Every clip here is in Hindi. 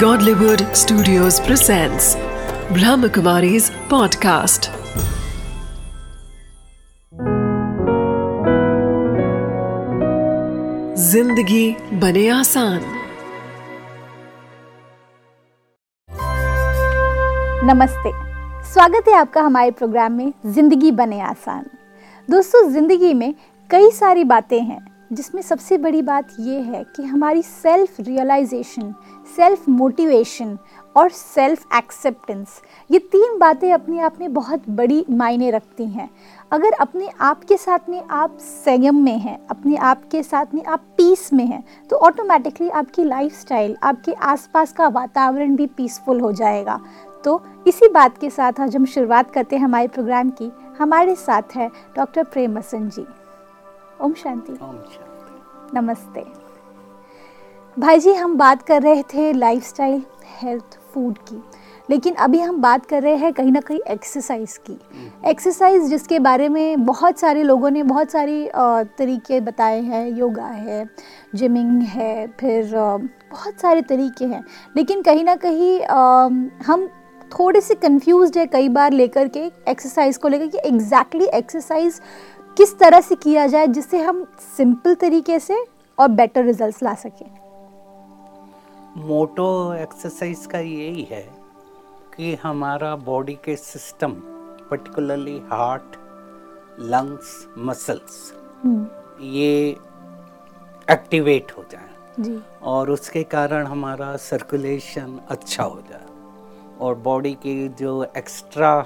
Godlywood Studios presents Brahmakumari's podcast. ज़िंदगी बने आसान नमस्ते। स्वागत है आपका हमारे प्रोग्राम में ज़िंदगी बने आसान। दोस्तों, ज़िंदगी में कई सारी बातें हैं, जिसमें सबसे बड़ी बात यह है कि हमारी सेल्फ रियलाइजेशन सेल्फ मोटिवेशन और सेल्फ एक्सेप्टेंस ये तीन बातें अपने आप में बहुत बड़ी मायने रखती हैं। अगर अपने आप के साथ में आप संयम में हैं अपने आप के साथ में आप पीस में हैं तो ऑटोमेटिकली आपकी लाइफस्टाइल आपके आसपास का वातावरण भी पीसफुल हो जाएगा। तो इसी बात के साथ आज हम शुरुआत करते हैं हमारे प्रोग्राम की। हमारे साथ है डॉक्टर प्रेम मसन जी। ओम शांति। ओम शांति। नमस्ते। भाई जी हम बात कर रहे थे लाइफस्टाइल हेल्थ फ़ूड की। लेकिन अभी हम बात कर रहे हैं कहीं ना कहीं एक्सरसाइज की। एक्सरसाइज जिसके बारे में बहुत सारे लोगों ने बहुत सारी तरीके बताए हैं। योगा है जिमिंग है फिर बहुत सारे तरीके हैं। लेकिन कहीं ना कहीं हम थोड़े से कंफ्यूज्ड है कई बार लेकर के एक्सरसाइज को लेकर कि एग्जैक्टली एक्सरसाइज किस तरह से किया जाए जिससे हम सिंपल तरीके से और बेटर रिजल्ट्स ला सकें। मोटो एक्सरसाइज का यही है कि हमारा बॉडी के system particularly heart lungs muscles ये एक्टिवेट हो जाए। और उसके कारण हमारा सर्कुलेशन अच्छा हो जाए। और बॉडी की जो एक्स्ट्रा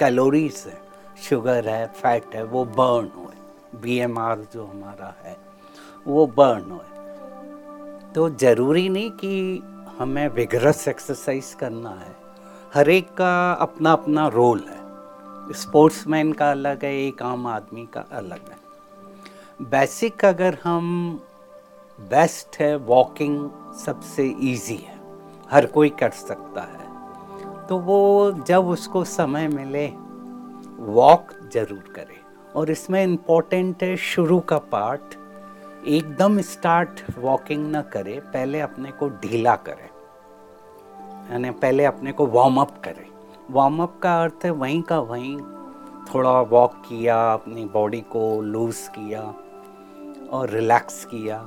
कैलोरीज है शुगर है फैट है वो बर्न होए। बीएमआर जो हमारा है वो बर्न होए। तो ज़रूरी नहीं कि हमें विगरस एक्सरसाइज करना है। हर एक का अपना अपना रोल है। स्पोर्ट्समैन का अलग है, एक आम आदमी का अलग है। बेसिक अगर हम बेस्ट है वॉकिंग सबसे इजी है। हर कोई कर सकता है। तो वो जब उसको समय मिले वॉक ज़रूर करे। और इसमें इम्पोर्टेंट है शुरू का पार्ट एकदम स्टार्ट वॉकिंग ना करें, पहले अपने को ढीला करें। यानी पहले अपने को वार्म अप करे। वार्म अप का अर्थ है वहीं का वहीं थोड़ा वॉक किया, अपनी बॉडी को लूज किया और रिलैक्स किया,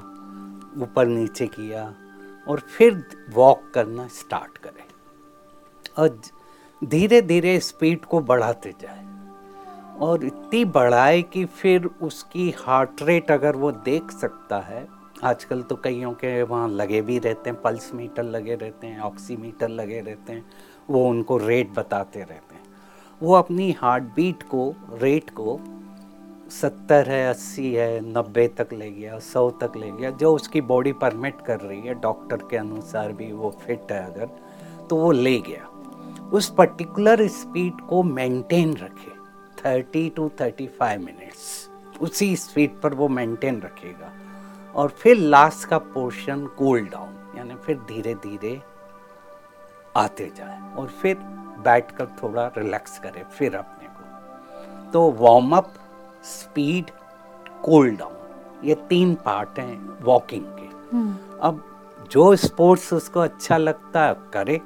ऊपर नीचे किया और फिर वॉक करना स्टार्ट करें। और धीरे धीरे स्पीड को बढ़ाते जाए। और इतनी बढ़ाए कि फिर उसकी हार्ट रेट अगर वो देख सकता है, आजकल तो कईयों के वहाँ लगे भी रहते हैं पल्स मीटर लगे रहते हैं ऑक्सीमीटर लगे रहते हैं, वो उनको रेट बताते रहते हैं। वो अपनी हार्ट बीट को रेट को सत्तर है, अस्सी है, नब्बे तक ले गया, सौ तक ले गया, जो उसकी बॉडी परमिट कर रही है डॉक्टर के अनुसार भी वो फिट है अगर तो वो ले गया। उस पर्टिकुलर स्पीड को मेंटेन रखे। Thirty two thirty five minutes उसी स्पीड पर वो मेंटेन रखेगा। और फिर लास्ट का पोर्शन कूल डाउन यानी फिर धीरे धीरे आते जाए। और फिर बैठ कर थोड़ा रिलैक्स करे फिर अपने को। तो warm up speed cool down ये तीन पार्ट हैं वॉकिंग के। हम्म, अब जो स्पोर्ट्स उसको अच्छा लगता है करे।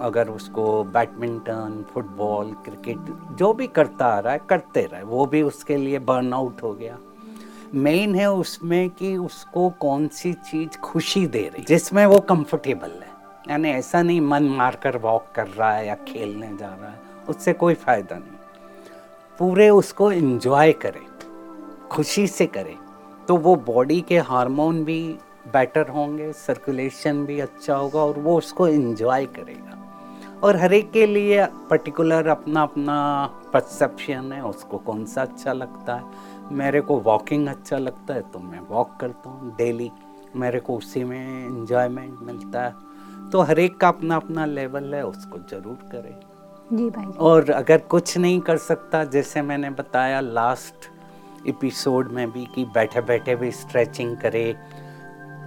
अगर उसको बैडमिंटन, फुटबॉल, क्रिकेट, जो भी करता आ रहा है, करते रहे। वो भी उसके लिए बर्नआउट हो गया। मेन है उसमें कि उसको कौन सी चीज़ खुशी दे रही, जिसमें वो कंफर्टेबल है। यानी ऐसा नहीं मन मार कर वॉक कर रहा है या खेलने जा रहा है, उससे कोई फ़ायदा नहीं। पूरे उसको एंजॉय करें, खुशी से करें तो वो बॉडी के हार्मोन भी बेटर होंगे सर्कुलेशन भी अच्छा होगा और वो उसको एंजॉय करेगा। और हर एक के लिए पर्टिकुलर अपना अपना परसेप्शन है उसको कौन सा अच्छा लगता है? मेरे को वॉकिंग अच्छा लगता है तो मैं वॉक करता हूँ डेली मेरे को उसी में एंजॉयमेंट मिलता है। तो हर एक का अपना अपना लेवल है उसको ज़रूर करें। जी भाई। और अगर कुछ नहीं कर सकता जैसे मैंने बताया लास्ट एपिसोड में भी कि बैठे बैठे भी स्ट्रेचिंग करे।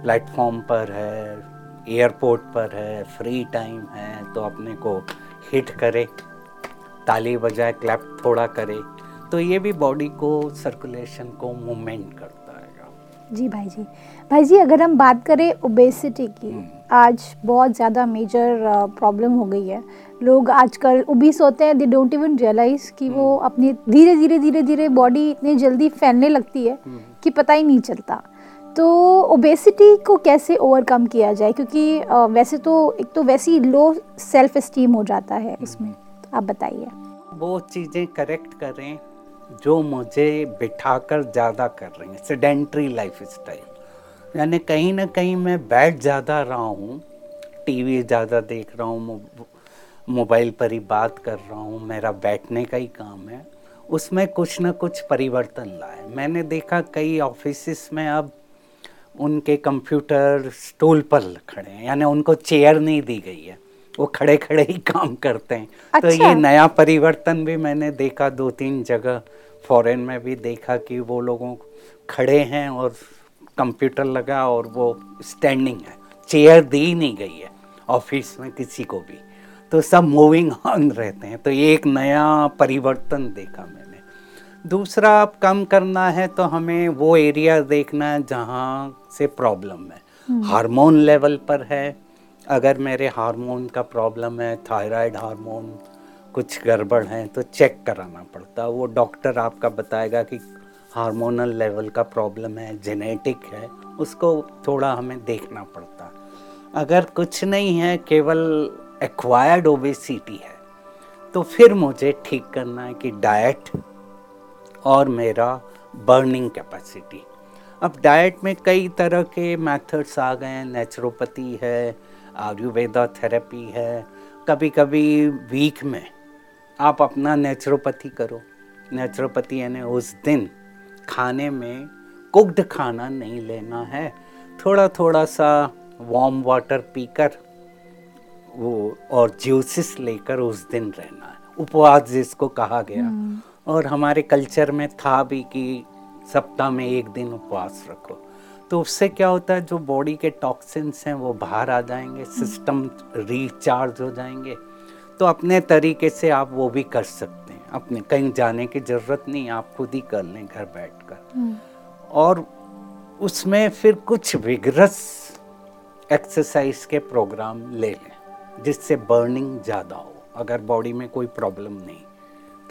प्लेटफॉर्म पर है एयरपोर्ट पर है फ्री टाइम है तो अपने को हिट करे ताली बजाए क्लैप थोड़ा करे तो ये भी बॉडी को सर्कुलेशन को मूवमेंट करता है जी भाई जी भाई जी अगर हम बात करें ओबेसिटी की हम्म। आज बहुत ज़्यादा मेजर प्रॉब्लम हो गई है लोग आजकल ओबीस होते हैं दे डोंट इवन रियलाइज़ कि वो हम्म। अपनी धीरे धीरे धीरे धीरे बॉडी इतनी जल्दी फैलने लगती है हम्म। कि पता ही नहीं चलता तो ओबेसिटी को कैसे ओवरकम किया जाए? क्योंकि वैसे तो एक तो वैसे ही लो सेल्फ एस्टीम हो जाता है उसमें तो आप बताइए। वो चीज़ें करेक्ट करें जो मुझे बिठाकर ज़्यादा कर रही हैं सेडेंट्री लाइफ स्टाइल यानी कहीं ना कहीं मैं बैठ ज़्यादा रहा हूँ टीवी ज़्यादा देख रहा हूँ मोबाइल पर ही बात कर रहा हूँ मेरा बैठने का ही काम है उसमें कुछ ना कुछ परिवर्तन लाए मैंने देखा कई ऑफ़िस में अब उनके कंप्यूटर स्टूल पर खड़े हैं यानी उनको चेयर नहीं दी गई है। वो खड़े खड़े ही काम करते हैं। अच्छा। तो अच्छा। ये नया परिवर्तन भी मैंने देखा दो तीन जगह फॉरेन में भी देखा कि वो लोगों खड़े हैं और कंप्यूटर लगा और वो स्टैंडिंग है। चेयर दी नहीं गई है ऑफ़िस में किसी को भी। तो सब मूविंग ऑन रहते हैं। तो ये एक नया परिवर्तन देखा मैंने। दूसरा आप कम करना है तो हमें वो एरिया देखना है जहाँ से प्रॉब्लम है। हार्मोन लेवल पर है। अगर मेरे हार्मोन का प्रॉब्लम है थायराइड हार्मोन कुछ गड़बड़ है तो चेक कराना पड़ता। है वो डॉक्टर आपका बताएगा कि हार्मोनल लेवल का प्रॉब्लम है जेनेटिक है उसको थोड़ा हमें देखना पड़ता। है अगर कुछ नहीं है केवल एक्वायर्ड ओबेसिटी है तो फिर मुझे ठीक करना है कि डाइट और मेरा बर्निंग कैपेसिटी अब डाइट में कई तरह के मेथड्स आ गए हैं. नेचुरोपैथी है आयुर्वेदा थेरेपी है. कभी कभी वीक में आप अपना नेचुरोपैथी करो. नेचुरोपैथी यानी उस दिन खाने में कुक्ड खाना नहीं लेना है. थोड़ा थोड़ा सा वार्म वाटर पीकर वो और जूसेस लेकर उस दिन रहना है. उपवास जिसको कहा गया और हमारे कल्चर में था भी कि सप्ताह में एक दिन उपवास रखो। तो उससे क्या होता है जो बॉडी के टॉक्सिन्स हैं वो बाहर आ जाएँगे सिस्टम रिचार्ज हो जाएँगे। तो अपने तरीके से आप वो भी कर सकते हैं। अपने कहीं जाने की ज़रूरत नहीं आप खुद ही कर लें घर बैठ कर और उसमें फिर कुछ विग्रस एक्सरसाइज के प्रोग्राम ले लें जिससे बर्निंग ज़्यादा हो। अगर बॉडी में कोई प्रॉब्लम नहीं।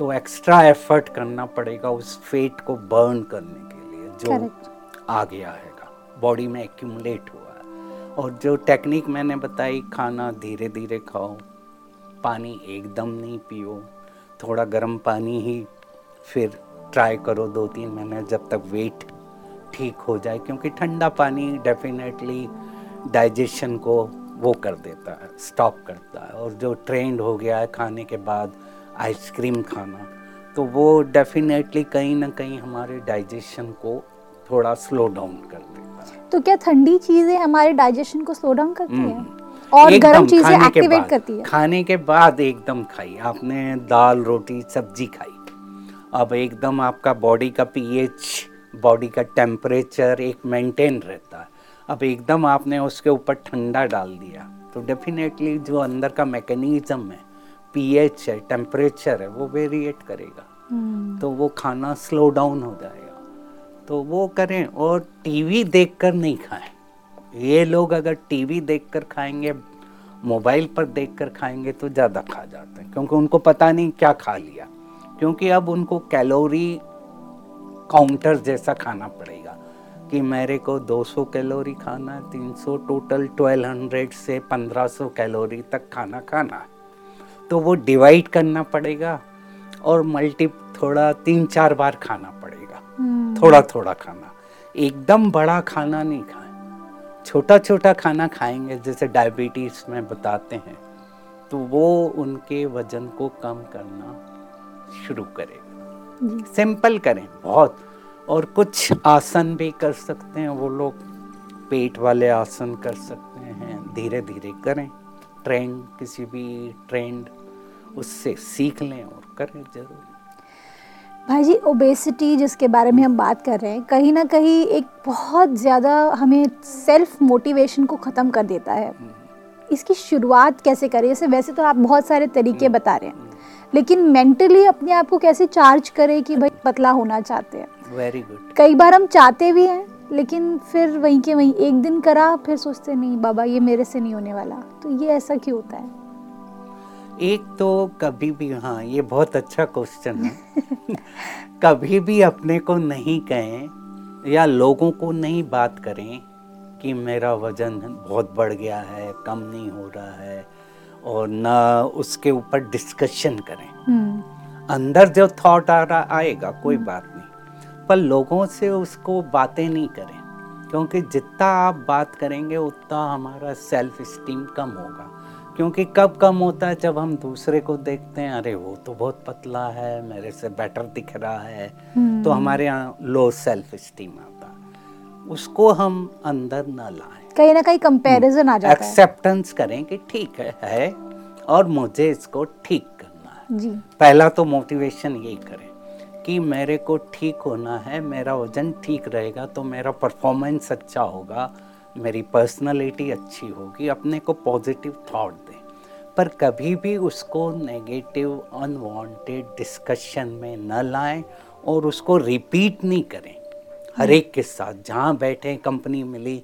तो एक्स्ट्रा एफर्ट करना पड़ेगा उस फेट को बर्न करने के लिए जो Correct. आ गया है बॉडी में एक्यूमुलेट हुआ है। और जो टेक्निक मैंने बताई खाना धीरे धीरे खाओ पानी एकदम नहीं पियो थोड़ा गर्म पानी ही फिर ट्राई करो दो तीन महीने जब तक वेट ठीक हो जाए क्योंकि ठंडा पानी डेफिनेटली डाइजेशन को वो कर देता है स्टॉप करता है। और जो ट्रेंड हो गया है खाने के बाद आइसक्रीम खाना तो वो डेफिनेटली कहीं ना कहीं हमारे डाइजेशन को थोड़ा स्लो डाउन कर देता है। तो क्या ठंडी चीज़ें हमारे डाइजेशन को स्लो डाउन करती हैं? हम्म। और गर्म चीज़ें एक्टिवेट करती है? खाने के बाद एकदम खाई। आपने दाल रोटी सब्ज़ी खाई। अब एकदम आपका बॉडी का पीएच बॉडी का टेम्परेचर एक मेंटेन रहता है। अब एकदम आपने उसके ऊपर ठंडा डाल दिया तो डेफिनेटली जो अंदर का मैकेनिज्म है पीएच है टेम्परेचर है वो वेरिएट करेगा। हम्म, तो वो खाना स्लो डाउन हो जाएगा। तो वो करें और टीवी देखकर नहीं खाएँ। ये लोग अगर टीवी देखकर खाएँगे मोबाइल पर देखकर खाएँगे तो ज़्यादा खा जाते हैं। क्योंकि उनको पता नहीं क्या खा लिया। क्योंकि अब उनको कैलोरी काउंटर जैसा खाना पड़ेगा कि मेरे को 200 कैलोरी खाना है 300 टोटल 1200 से 1500 कैलोरी तक खाना खाना है। तो वो डिवाइड करना पड़ेगा और मल्टी थोड़ा तीन चार बार खाना पड़ेगा। हम्म, थोड़ा थोड़ा खाना। एकदम बड़ा खाना नहीं खाएँ। छोटा छोटा खाना खाएँगे जैसे डायबिटीज़ में बताते हैं तो वो उनके वज़न को कम करना शुरू करेगा। सिंपल करें बहुत। और कुछ आसन भी कर सकते हैं वो लोग पेट वाले आसन कर सकते हैं धीरे धीरे करें। ट्रेंड किसी भी ट्रेंड उससे सीख लें और करें ज़रूर। भाई जी ओबेसिटी जिसके बारे में हम बात कर रहे हैं कहीं ना कहीं एक बहुत ज़्यादा हमें सेल्फ मोटिवेशन को ख़त्म कर देता है। इसकी शुरुआत कैसे करें? जैसे वैसे तो आप बहुत सारे तरीके बता रहे हैं लेकिन मेंटली अपने आप को कैसे चार्ज करें कि भाई पतला होना चाहते हैं? वेरी गुड कई बार हम चाहते भी हैं लेकिन फिर वहीं के वहीं एक दिन करा फिर सोचते नहीं बाबा ये मेरे से नहीं होने वाला। तो ये ऐसा क्यों होता है? एक तो कभी भी हाँ ये बहुत अच्छा क्वेश्चन है। कभी भी अपने को नहीं कहें या लोगों को नहीं बात करें कि मेरा वज़न बहुत बढ़ गया है कम नहीं हो रहा है और ना उसके ऊपर डिस्कशन करें। हम्म। अंदर जो थॉट आ रहा आएगा कोई बात नहीं। पर लोगों से उसको बातें नहीं करें क्योंकि जितना आप बात करेंगे उतना हमारा सेल्फ स्टीम कम होगा। क्योंकि कब कम होता है जब हम दूसरे को देखते हैं अरे वो तो बहुत पतला है मेरे से बेटर दिख रहा है। हम्म। तो हमारे यहाँ लो सेल्फ स्टीम आता उसको हम अंदर न लाएँ। कहीं ना कहीं कंपैरिजन आ जाता एक्सेप्टेंस करें कि ठीक है है और मुझे इसको ठीक करना है। जी। पहला तो मोटिवेशन यही करें कि मेरे को ठीक होना है मेरा वज़न ठीक रहेगा तो मेरा परफॉर्मेंस अच्छा होगा मेरी पर्सनालिटी अच्छी होगी अपने को पॉजिटिव थॉट पर कभी भी उसको नेगेटिव अनवांटेड डिस्कशन में न लाएँ और उसको रिपीट नहीं करें। हर एक के साथ जहाँ बैठे कंपनी मिली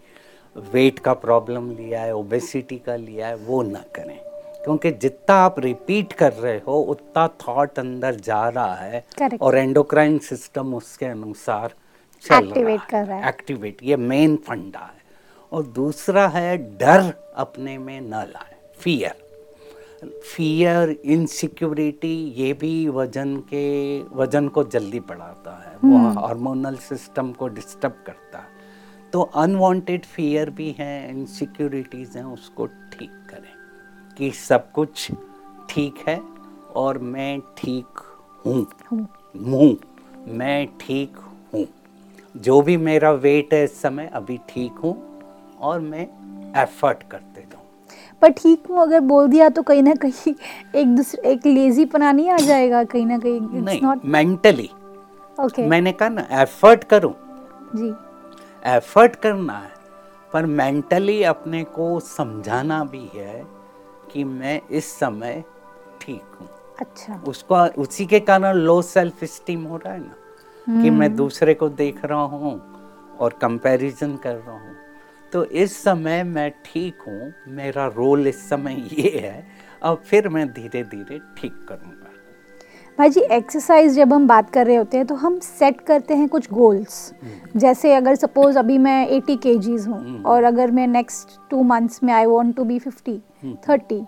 वेट का प्रॉब्लम लिया है ओबेसिटी का लिया है वो ना करें। क्योंकि जितना आप रिपीट कर रहे हो उतना थॉट अंदर जा रहा है Correct. और एंडोक्राइन सिस्टम उसके अनुसार चल Activate रहा कर रहा है। एक्टिवेट ये मेन फंडा है। और दूसरा है डर अपने में न लाए फियर फियर इनसिक्योरिटी ये भी वज़न के वज़न को जल्दी बढ़ाता है। वो हार्मोनल सिस्टम को डिस्टर्ब करता है। तो अनवांटेड फियर भी है इनसिक्योरिटीज़ हैं उसको ठीक करें कि सब कुछ ठीक है और मैं ठीक हूँ। हूँ। मैं ठीक हूँ। जो भी मेरा वेट है इस समय अभी ठीक हूँ और मैं एफर्ट करते जाऊँ। पर ठीक हूँ अगर बोल दिया तो कहीं ना कहीं एक दूसरे एक लेजी पना नहीं आ जाएगा कहीं ना कहीं। नहीं मेंटली ओके मैंने कहा ना एफर्ट करूँ। जी। एफर्ट करना है पर मेंटली अपने को समझाना भी है कि मैं इस समय ठीक हूँ। अच्छा। उसको उसी के कारण लो सेल्फ स्टीम हो रहा है ना कि मैं दूसरे को देख रहा हूँ और कंपैरिजन कर रहा हूँ। तो इस समय मैं ठीक हूँ मेरा रोल इस समय ये है अब फिर मैं धीरे धीरे ठीक करूँगा। भाई जी एक्सरसाइज जब हम बात कर रहे होते हैं तो हम सेट करते हैं कुछ गोल्स जैसे अगर सपोज़ अभी मैं 80 केजीज हूँ हम्म। और अगर मैं नेक्स्ट टू मंथ्स में I want to be 50 hmm. 30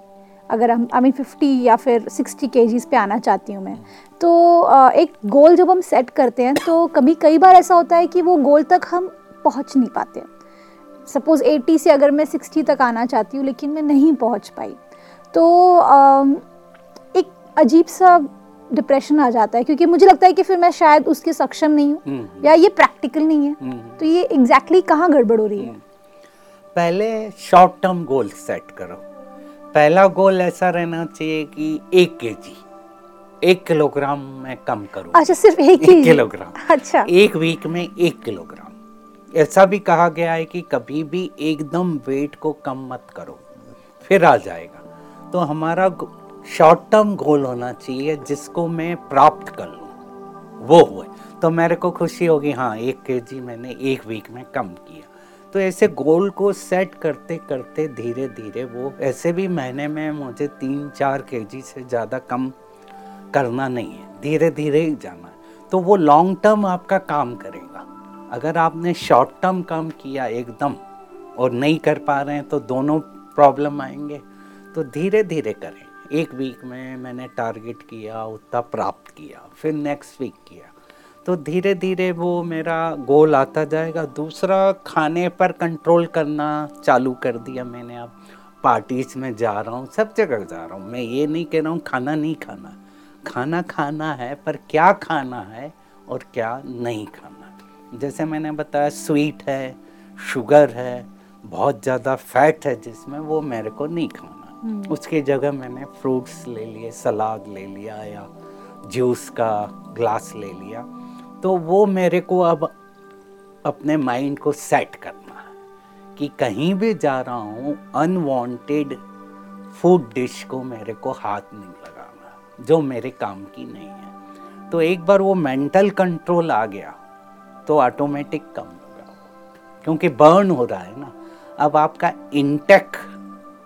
अगर हम आई मीन 50 या फिर 60 केजीज पे आना चाहती हूँ मैं तो एक गोल जब हम सेट करते हैं तो कभी कई बार ऐसा होता है कि वो गोल तक हम पहुँच नहीं पाते। सपोज़ 80 से अगर मैं 60 तक आना चाहती हूँ लेकिन मैं नहीं पहुँच पाई तो एक अजीब सा डिप्रेशन आ जाता है क्योंकि मुझे लगता है कि फिर मैं शायद उसके सक्षम नहीं हूँ हम्म। या ये प्रैक्टिकल नहीं है। हम्म। तो ये एग्जैक्टली exactly कहाँ गड़बड़ हो रही है? पहले शॉर्ट टर्म गोल सेट करो। पहला गोल ऐसा रहना चाहिए कि एक के जी एक किलोग्राम मैं कम करूँ। अच्छा सिर्फ़ एक एक किलोग्राम अच्छा। एक वीक में एक किलोग्राम ऐसा भी कहा गया है कि कभी भी एकदम वेट को कम मत करो, फिर आ जाएगा। तो हमारा शॉर्ट टर्म गोल होना चाहिए जिसको मैं प्राप्त कर लूँ। वो हुए। तो मेरे को खुशी होगी हाँ एक के जी मैंने एक वीक में कम किया। तो ऐसे गोल को सेट करते करते धीरे धीरे वो, ऐसे भी महीने में, मुझे तीन चार के जी से ज़्यादा कम करना नहीं है। धीरे धीरे ही जाना है। तो वो लॉन्ग टर्म आपका काम करेगा। अगर आपने शॉर्ट टर्म काम किया एकदम और नहीं कर पा रहे हैं तो दोनों प्रॉब्लम आएँगे। तो धीरे धीरे करें। एक वीक में मैंने टारगेट किया, उतना प्राप्त किया, फिर नेक्स्ट वीक किया। तो धीरे धीरे वो मेरा गोल आता जाएगा। दूसरा, खाने पर कंट्रोल करना चालू कर दिया मैंने अब। पार्टीज़ में जा रहा हूँ, सब जगह जा रहा हूँ। मैं ये नहीं कह रहा हूँ, खाना नहीं खाना। खाना खाना है, पर क्या खाना है और क्या नहीं खाना। जैसे मैंने बताया स्वीट है शुगर है बहुत ज़्यादा फैट है जिसमें वो मेरे को नहीं खाना। उसकी जगह मैंने फ्रूट्स ले लिए सलाद ले लिया या जूस का ग्लास ले लिया। तो वो मेरे को अब अपने माइंड को सेट करना है कि कहीं भी जा रहा हूँ अनवांटेड फ़ूड डिश को मेरे को हाथ नहीं लगाना जो मेरे काम की नहीं है। तो एक बार वो मेंटल कंट्रोल आ गया। तो ऑटोमेटिक कम होगा क्योंकि बर्न हो रहा है ना। अब आपका इंटेक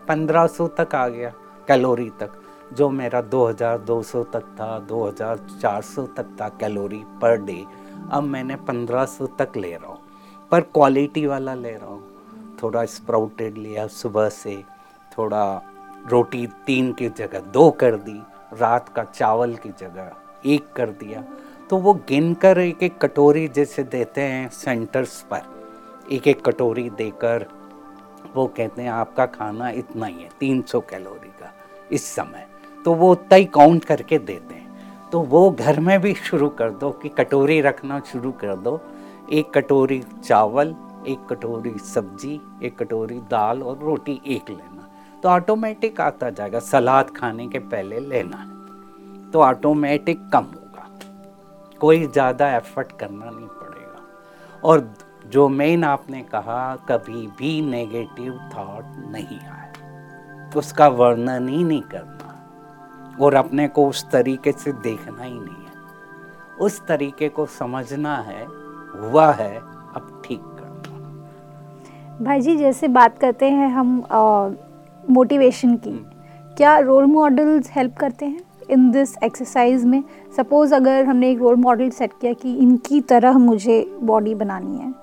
1500 तक आ गया कैलोरी तक। जो मेरा 2200 तक था 2400 तक था कैलोरी पर डे अब मैंने 1500 तक ले रहा हूँ। पर क्वालिटी वाला ले रहा हूँ। थोड़ा स्प्राउटेड लिया सुबह से, थोड़ा रोटी तीन की जगह दो कर दी, रात का चावल की जगह एक कर दिया। तो वो गिन कर एक एक कटोरी जैसे देते हैं सेंटर्स पर। एक एक कटोरी देकर वो कहते हैं, आपका खाना इतना ही है 300 कैलोरी का इस समय। तो वो उतना ही काउंट करके देते हैं। तो वो घर में भी शुरू कर दो कि कटोरी रखना शुरू कर दो। एक कटोरी चावल, एक कटोरी सब्ज़ी, एक कटोरी दाल और रोटी एक लेना। तो ऑटोमेटिक आता जाएगा, सलाद खाने के पहले लेना। तो ऑटोमेटिक कम होगा कोई ज़्यादा एफर्ट करना नहीं पड़ेगा। और जो मेन आपने कहा कभी भी नेगेटिव थॉट नहीं आए। उसका वर्णन ही नहीं करना। और अपने को उस तरीके से देखना ही नहीं है। उस तरीके को समझना है हुआ है अब ठीक करना। भाई जी जैसे बात करते हैं हम मोटिवेशन की क्या रोल मॉडल्स हेल्प करते हैं? इन दिस एक्सरसाइज में सपोज़ अगर हमने एक रोल मॉडल सेट किया कि इनकी तरह मुझे बॉडी बनानी है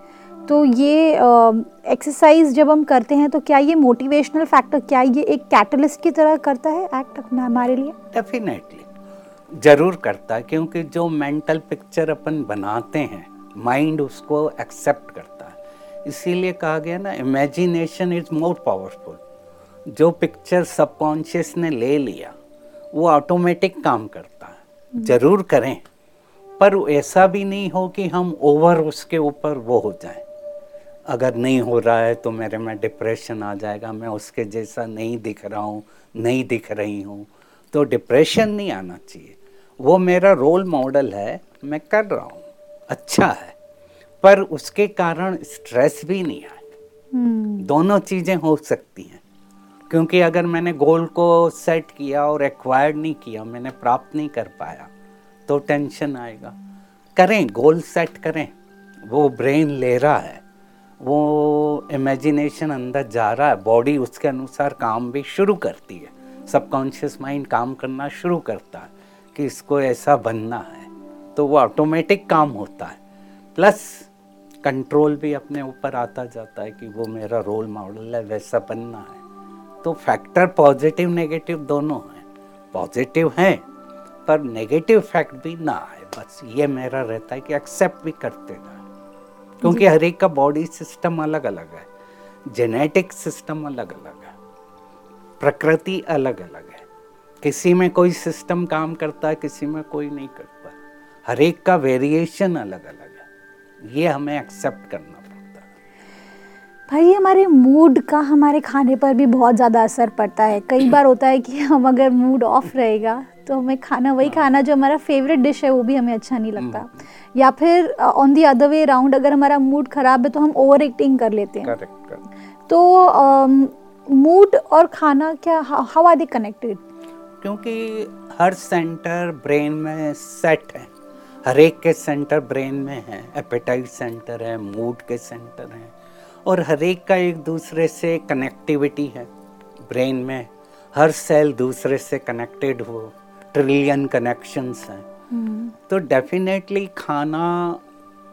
तो ये एक्सरसाइज uh, जब हम करते हैं तो क्या ये मोटिवेशनल फैक्टर क्या ये एक कैटलिस्ट की तरह करता है एक्ट हमारे लिए? डेफिनेटली ज़रूर करता है क्योंकि जो मेंटल पिक्चर अपन बनाते हैं माइंड उसको एक्सेप्ट करता है। इसीलिए कहा गया ना इमेजिनेशन इज़ मोर पावरफुल जो पिक्चर सबकॉन्शियस ने ले लिया वो ऑटोमेटिक काम करता है। हम्म। ज़रूर करें पर ऐसा भी नहीं हो कि हम ओवर उसके ऊपर वो हो जाएँ। अगर नहीं हो रहा है तो मेरे में डिप्रेशन आ जाएगा मैं उसके जैसा नहीं दिख रहा हूँ नहीं दिख रही हूँ। तो डिप्रेशन नहीं आना चाहिए। वो मेरा रोल मॉडल है मैं कर रहा हूँ अच्छा है। पर उसके कारण स्ट्रेस भी नहीं आए। hmm. दोनों चीज़ें हो सकती हैं। क्योंकि अगर मैंने गोल को सेट किया और एक्वायर्ड नहीं किया, मैंने प्राप्त नहीं कर पाया तो टेंशन आएगा। करें गोल सेट करें। वो ब्रेन ले रहा है। वो इमेजिनेशन अंदर जा रहा है। बॉडी उसके अनुसार काम भी शुरू करती है। सबकॉन्शियस माइंड काम करना शुरू करता है कि इसको ऐसा बनना है। तो वो ऑटोमेटिक काम होता है। प्लस कंट्रोल भी अपने ऊपर आता जाता है कि वो मेरा रोल मॉडल है, वैसा बनना है। तो फैक्टर पॉजिटिव नेगेटिव दोनों हैं। पॉजिटिव हैं पर नेगेटिव फैक्ट भी ना आए। बस ये मेरा रहता है कि एक्सेप्ट भी करते जाए क्योंकि हर एक का बॉडी सिस्टम अलग अलग है। जेनेटिक सिस्टम अलग अलग है। प्रकृति अलग अलग है। किसी में कोई सिस्टम काम करता है किसी में कोई नहीं करता। हर एक का वेरिएशन अलग अलग है। ये हमें एक्सेप्ट करना भाई हमारे मूड का हमारे खाने पर भी बहुत ज़्यादा असर पड़ता है। कई बार होता है कि हम अगर मूड ऑफ़ रहेगा तो हमें खाना वही हाँ। खाना जो हमारा फेवरेट डिश है वो भी हमें अच्छा नहीं लगता। हम्म। या फिर on the other way round अगर हमारा मूड खराब है तो हम ओवर एक्टिंग कर लेते हैं. तो मूड और खाना क्या हाउ आर दे कनेक्टेड क्योंकि हर सेंटर ब्रेन में सेट है। हर एक के सेंटर ब्रेन में है। एपेटाइट सेंटर है मूड के सेंटर हैं। और हर एक का एक दूसरे से कनेक्टिविटी है। ब्रेन में हर सेल दूसरे से कनेक्टेड हो ट्रिलियन कनेक्शंस हैं। हम्म। तो डेफिनेटली खाना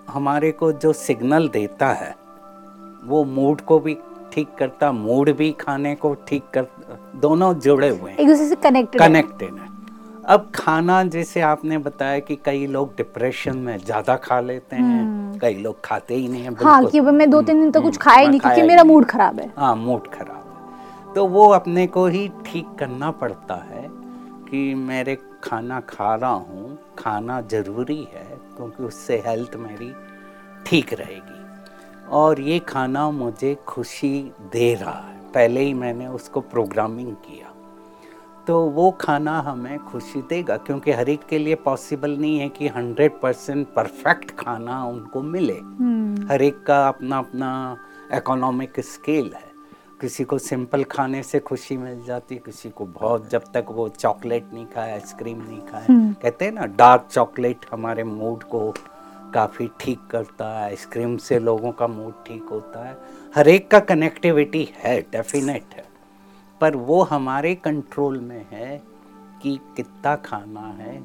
हमारे को जो सिग्नल देता है वो मूड को भी ठीक करता मूड भी खाने को ठीक कर दोनों जुड़े हुए हैं। एक दूसरे से कनेक्टेड कनेक्टेड है। अब खाना जैसे आपने बताया कि कई लोग डिप्रेशन में ज़्यादा खा लेते हैं हम्म। कई लोग खाते ही नहीं है हाँ कि मैं दो तीन दिन तक तो कुछ खाया ही नहीं क्योंकि मेरा मूड खराब है। हाँ मूड खराब है। तो वो अपने को ही ठीक करना पड़ता है कि मेरे खाना खा रहा हूँ खाना ज़रूरी है क्योंकि उससे हेल्थ मेरी ठीक रहेगी। और ये खाना मुझे खुशी दे रहा है। पहले ही मैंने उसको प्रोग्रामिंग किया। तो वो खाना हमें खुशी देगा क्योंकि हर एक के लिए पॉसिबल नहीं है कि हंड्रेड परसेंट परफेक्ट खाना उनको मिले। हम्म। हर एक का अपना अपना इकोनॉमिक स्केल है। किसी को सिंपल खाने से खुशी मिल जाती है किसी को बहुत जब तक वो चॉकलेट नहीं खाए आइसक्रीम नहीं खाए। हम्म। कहते हैं ना डार्क चॉकलेट हमारे मूड को काफ़ी ठीक करता है आइसक्रीम से लोगों का मूड ठीक होता है। हर एक का कनेक्टिविटी है डेफिनेट है। पर वो हमारे कंट्रोल में है कि कितना खाना है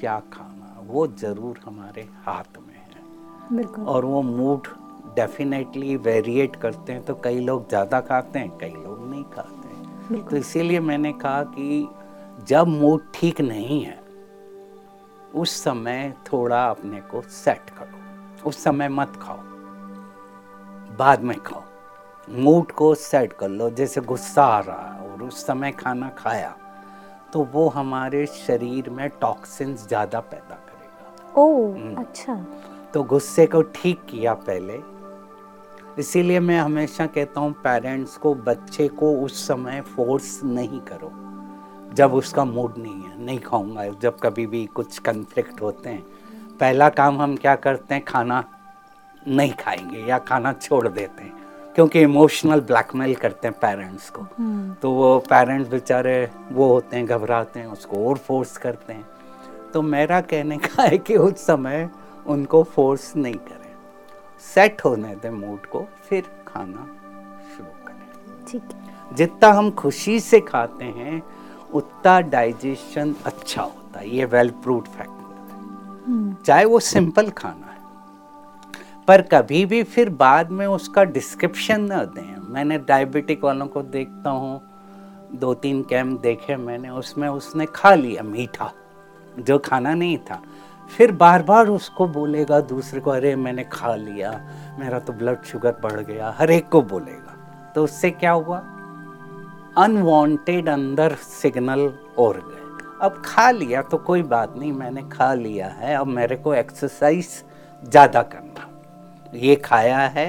क्या खाना। वो ज़रूर हमारे हाथ में है। बिल्कुल। और वो मूड डेफिनेटली वेरिएट करते हैं तो कई लोग ज़्यादा खाते हैं कई लोग नहीं खाते हैं। तो इसीलिए मैंने कहा कि जब मूड ठीक नहीं है उस समय थोड़ा अपने को सेट करो। उस समय मत खाओ। बाद में खाओ। मूड को सेट कर लो जैसे गुस्सा आ रहा है और उस समय खाना खाया तो वो हमारे शरीर में टॉक्सिन्स ज़्यादा पैदा करेगा। ओ अच्छा। तो गुस्से को ठीक किया पहले। इसीलिए मैं हमेशा कहता हूँ पेरेंट्स को बच्चे को उस समय फोर्स नहीं करो जब उसका मूड नहीं है। नहीं खाऊँगा जब कभी भी कुछ कन्फ्लिक्ट होते हैं। पहला काम हम क्या करते हैं खाना नहीं खाएँगे या खाना छोड़ देते हैं। क्योंकि इमोशनल ब्लैकमेल करते हैं पेरेंट्स को। हम्म, तो वो पेरेंट्स बेचारे वो होते हैं घबराते हैं उसको और फोर्स करते हैं। तो मेरा कहने का है कि उस समय उनको फोर्स नहीं करें। सेट होने दें मूड को फिर खाना शुरू करें। ठीक जितना हम खुशी से खाते हैं उतना डाइजेशन अच्छा होता है। ये वेल प्रूव फैक्ट चाहे वो सिंपल खाना पर कभी भी फिर बाद में उसका डिस्क्रिप्शन न दें। मैंने डायबिटिक वालों को देखता हूँ दो तीन कैंप देखे मैंने, उसमें उसने खा लिया मीठा, जो खाना नहीं था। फिर बार बार उसको बोलेगा दूसरे को, अरे, मैंने खा लिया, मेरा तो ब्लड शुगर बढ़ गया। हर एक को बोलेगा। तो उससे क्या हुआ? अनवांटेड अंदर सिग्नल और गए। अब खा लिया तो कोई बात नहीं, मैंने खा लिया है, अब मेरे को एक्सरसाइज ज़्यादा करना। ये खाया है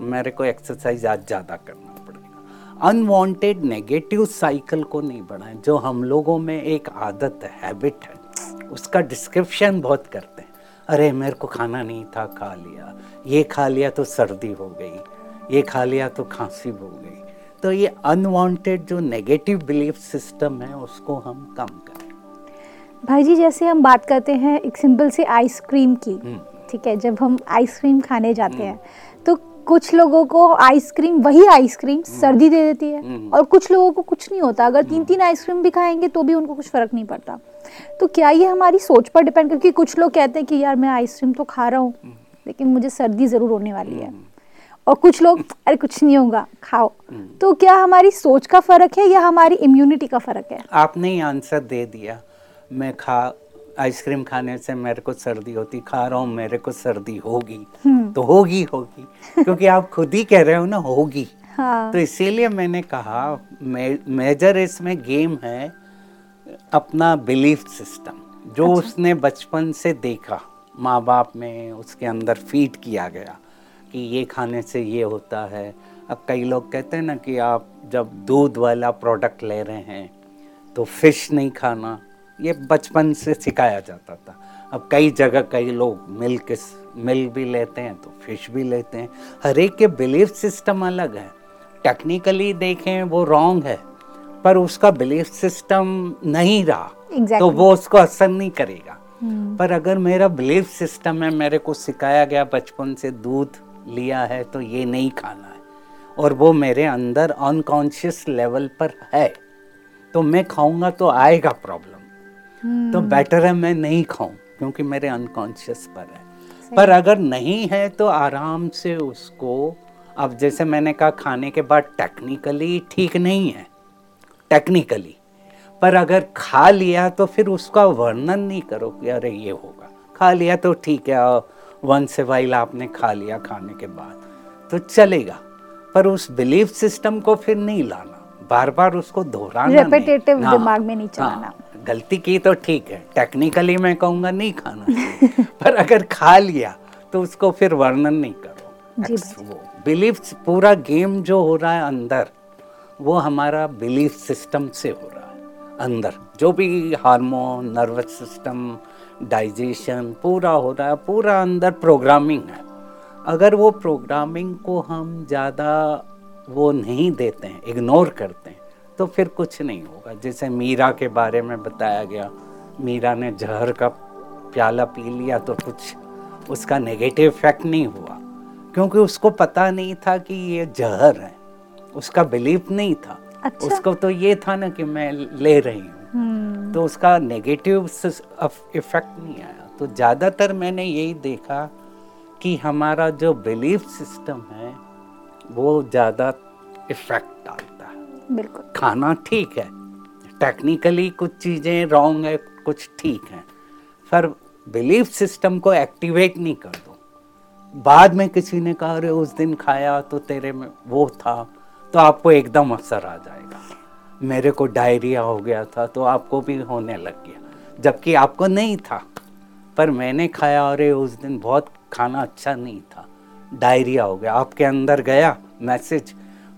मेरे को एक्सरसाइज आज ज़्यादा करना पड़ेगा। अनवांटेड नेगेटिव साइकिल को नहीं बढ़ाएँ जो हम लोगों में एक आदत है हैबिट है उसका डिस्क्रिप्शन बहुत करते हैं। अरे मेरे को खाना नहीं था खा लिया। ये खा लिया तो सर्दी हो गई। ये खा लिया तो खांसी हो गई। तो ये अनवांटेड जो नेगेटिव बिलीफ सिस्टम है उसको हम कम करें। भाई जी जैसे हम बात करते हैं एक सिंपल सी आइसक्रीम की हम्म। ठीक है जब हम आइसक्रीम खाने जाते हैं तो कुछ लोगों को आइसक्रीम वही आइसक्रीम सर्दी दे देती है हम्म। और कुछ लोगों को कुछ नहीं होता। अगर तीन तीन आइसक्रीम भी खाएँगे तो भी उनको कुछ फ़र्क नहीं पड़ता। तो क्या ये हमारी सोच पर डिपेंड क्योंकि कुछ लोग कहते हैं कि यार मैं आइसक्रीम तो खा रहा हूँ लेकिन मुझे सर्दी ज़रूर होने वाली है। और कुछ लोग अरे कुछ नहीं होगा खाओ। तो क्या हमारी सोच का फ़र्क है या हमारी इम्यूनिटी का फ़र्क है? आपने ही आंसर दे दिया। मैं खा आइसक्रीम खाने से मेरे को सर्दी होती खा रहा हूँ मेरे को सर्दी होगी हम्म। तो होगी होगी क्योंकि आप खुद ही कह रहे हो ना होगी हाँ तो इसीलिए मैंने कहा मे, मेजर इसमें गेम है अपना बिलीफ सिस्टम जो अच्छा। उसने बचपन से देखा माँ बाप में उसके अंदर फ़ीड किया गया कि ये खाने से ये होता है अब कई लोग कहते हैं ना कि आप जब दूध वाला प्रोडक्ट ले रहे हैं तो फ़िश नहीं खाना ये बचपन से सिखाया जाता था। अब कई जगह कई लोग मिल्क मिल्क भी लेते हैं तो फ़िश भी लेते हैं। हर एक के बिलीफ सिस्टम अलग है। टेक्निकली देखें वो रॉन्ग है पर उसका बिलीफ सिस्टम नहीं रहा Exactly. तो वो उसको असर नहीं करेगा। हम्म, पर अगर मेरा बिलीफ सिस्टम है मेरे को सिखाया गया बचपन से दूध लिया है तो ये नहीं खाना है। और वो मेरे अंदर अनकॉन्शियस लेवल पर है तो मैं खाऊँगा तो आएगा प्रॉब्लम हम्म, तो बेटर है मैं नहीं खाऊं क्योंकि मेरे अनकॉन्शियस पर है। पर अगर नहीं है तो आराम से उसको अब जैसे मैंने कहा खाने के बाद टेक्निकली ठीक नहीं है। टेक्निकली पर अगर खा लिया तो फिर उसका वर्णन नहीं करो कि अरे ये होगा। खा लिया तो ठीक है वन से वाइल आपने खा लिया खाने के बाद तो चलेगा। पर उस बिलीफ सिस्टम को फिर नहीं लाना। बार बार उसको दोहराना। हाँ, दिमाग में नहीं हाँ, चलाना। गलती की तो ठीक है। टेक्निकली मैं कहूँगा नहीं खाना पर अगर खा लिया तो उसको फिर वर्णन नहीं करो। वो। बिलीफ पूरा गेम जो हो रहा है अंदर वो हमारा बिलीफ सिस्टम से हो रहा है। अंदर जो भी हार्मोन नर्वस सिस्टम डाइजेशन पूरा हो रहा है पूरा अंदर प्रोग्रामिंग है। अगर वो प्रोग्रामिंग को हम ज़्यादा वो नहीं देते हैं इग्नोर करते हैं तो फिर कुछ नहीं होगा। जैसे मीरा के बारे में बताया गया मीरा ने जहर का प्याला पी लिया तो कुछ उसका नेगेटिव इफ़ेक्ट नहीं हुआ। क्योंकि उसको पता नहीं था कि ये जहर है। उसका बिलीफ नहीं था। अच्छा। उसको तो ये था ना कि मैं ले रही हूँ। हम्म, तो उसका नेगेटिव इफ़ेक्ट नहीं आया। तो ज़्यादातर मैंने यही देखा कि हमारा जो बिलीफ सिस्टम है वो ज़्यादा इफ़ेक्ट डालता बिल्कुल। खाना ठीक है। टेक्निकली कुछ चीज़ें रॉन्ग है, कुछ ठीक है। पर बिलीफ सिस्टम को एक्टिवेट नहीं कर दो। बाद में किसी ने कहा, अरे, उस दिन खाया तो तेरे में वो था। तो आपको एकदम असर आ जाएगा। मेरे को डायरिया हो गया था तो आपको भी होने लग गया। जबकि आपको नहीं था। पर मैंने खाया, अरे, उस दिन बहुत खाना अच्छा नहीं था। डायरिया हो गया। आपके अंदर गया मैसेज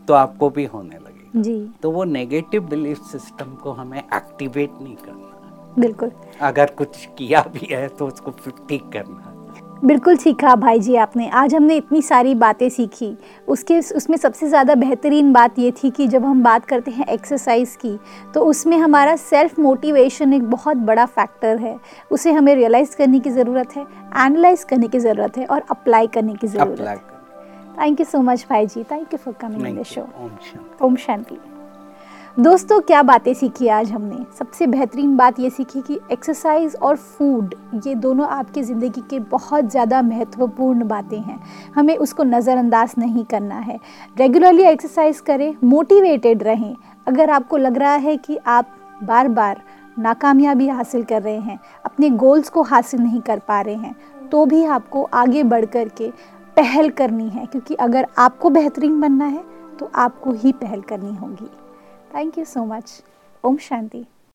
तो आपको भी होने लगेगा जी। तो वो नेगेटिव बिलीफ सिस्टम को हमें एक्टिवेट नहीं करना। बिल्कुल। अगर कुछ किया भी है तो उसको ठीक करना। बिल्कुल कहा भाई जी आपने। आज हमने इतनी सारी बातें सीखी। उसके उसमें सबसे ज़्यादा बेहतरीन बात ये थी कि जब हम बात करते हैं एक्सरसाइज की तो उसमें हमारा सेल्फ मोटिवेशन एक बहुत बड़ा फैक्टर है। उसे हमें रियलाइज़ करने की ज़रूरत है एनालाइज करने की ज़रूरत है और अप्लाई करने की ज़रूरत है। थैंक यू सो मच भाई ji thank you for coming in the show ओम शांति दोस्तों क्या बातें सीखी आज हमने? सबसे बेहतरीन बात ये सीखी कि एक्सरसाइज और फ़ूड ये दोनों आपकी ज़िंदगी के बहुत ज़्यादा महत्वपूर्ण बातें हैं। हमें उसको नज़रअंदाज नहीं करना है। रेगुलरली एक्सरसाइज करें मोटिवेटेड रहें। अगर आपको लग रहा है कि आप बार बार नाकामयाबी हासिल कर रहे हैं अपने गोल्स को हासिल नहीं कर पा रहे हैं तो भी आपको आगे बढ़ कर के पहल करनी है, क्योंकि अगर आपको बेहतरीन बनना है तो आपको ही पहल करनी होगी। थैंक यू सो मच ओम शांति।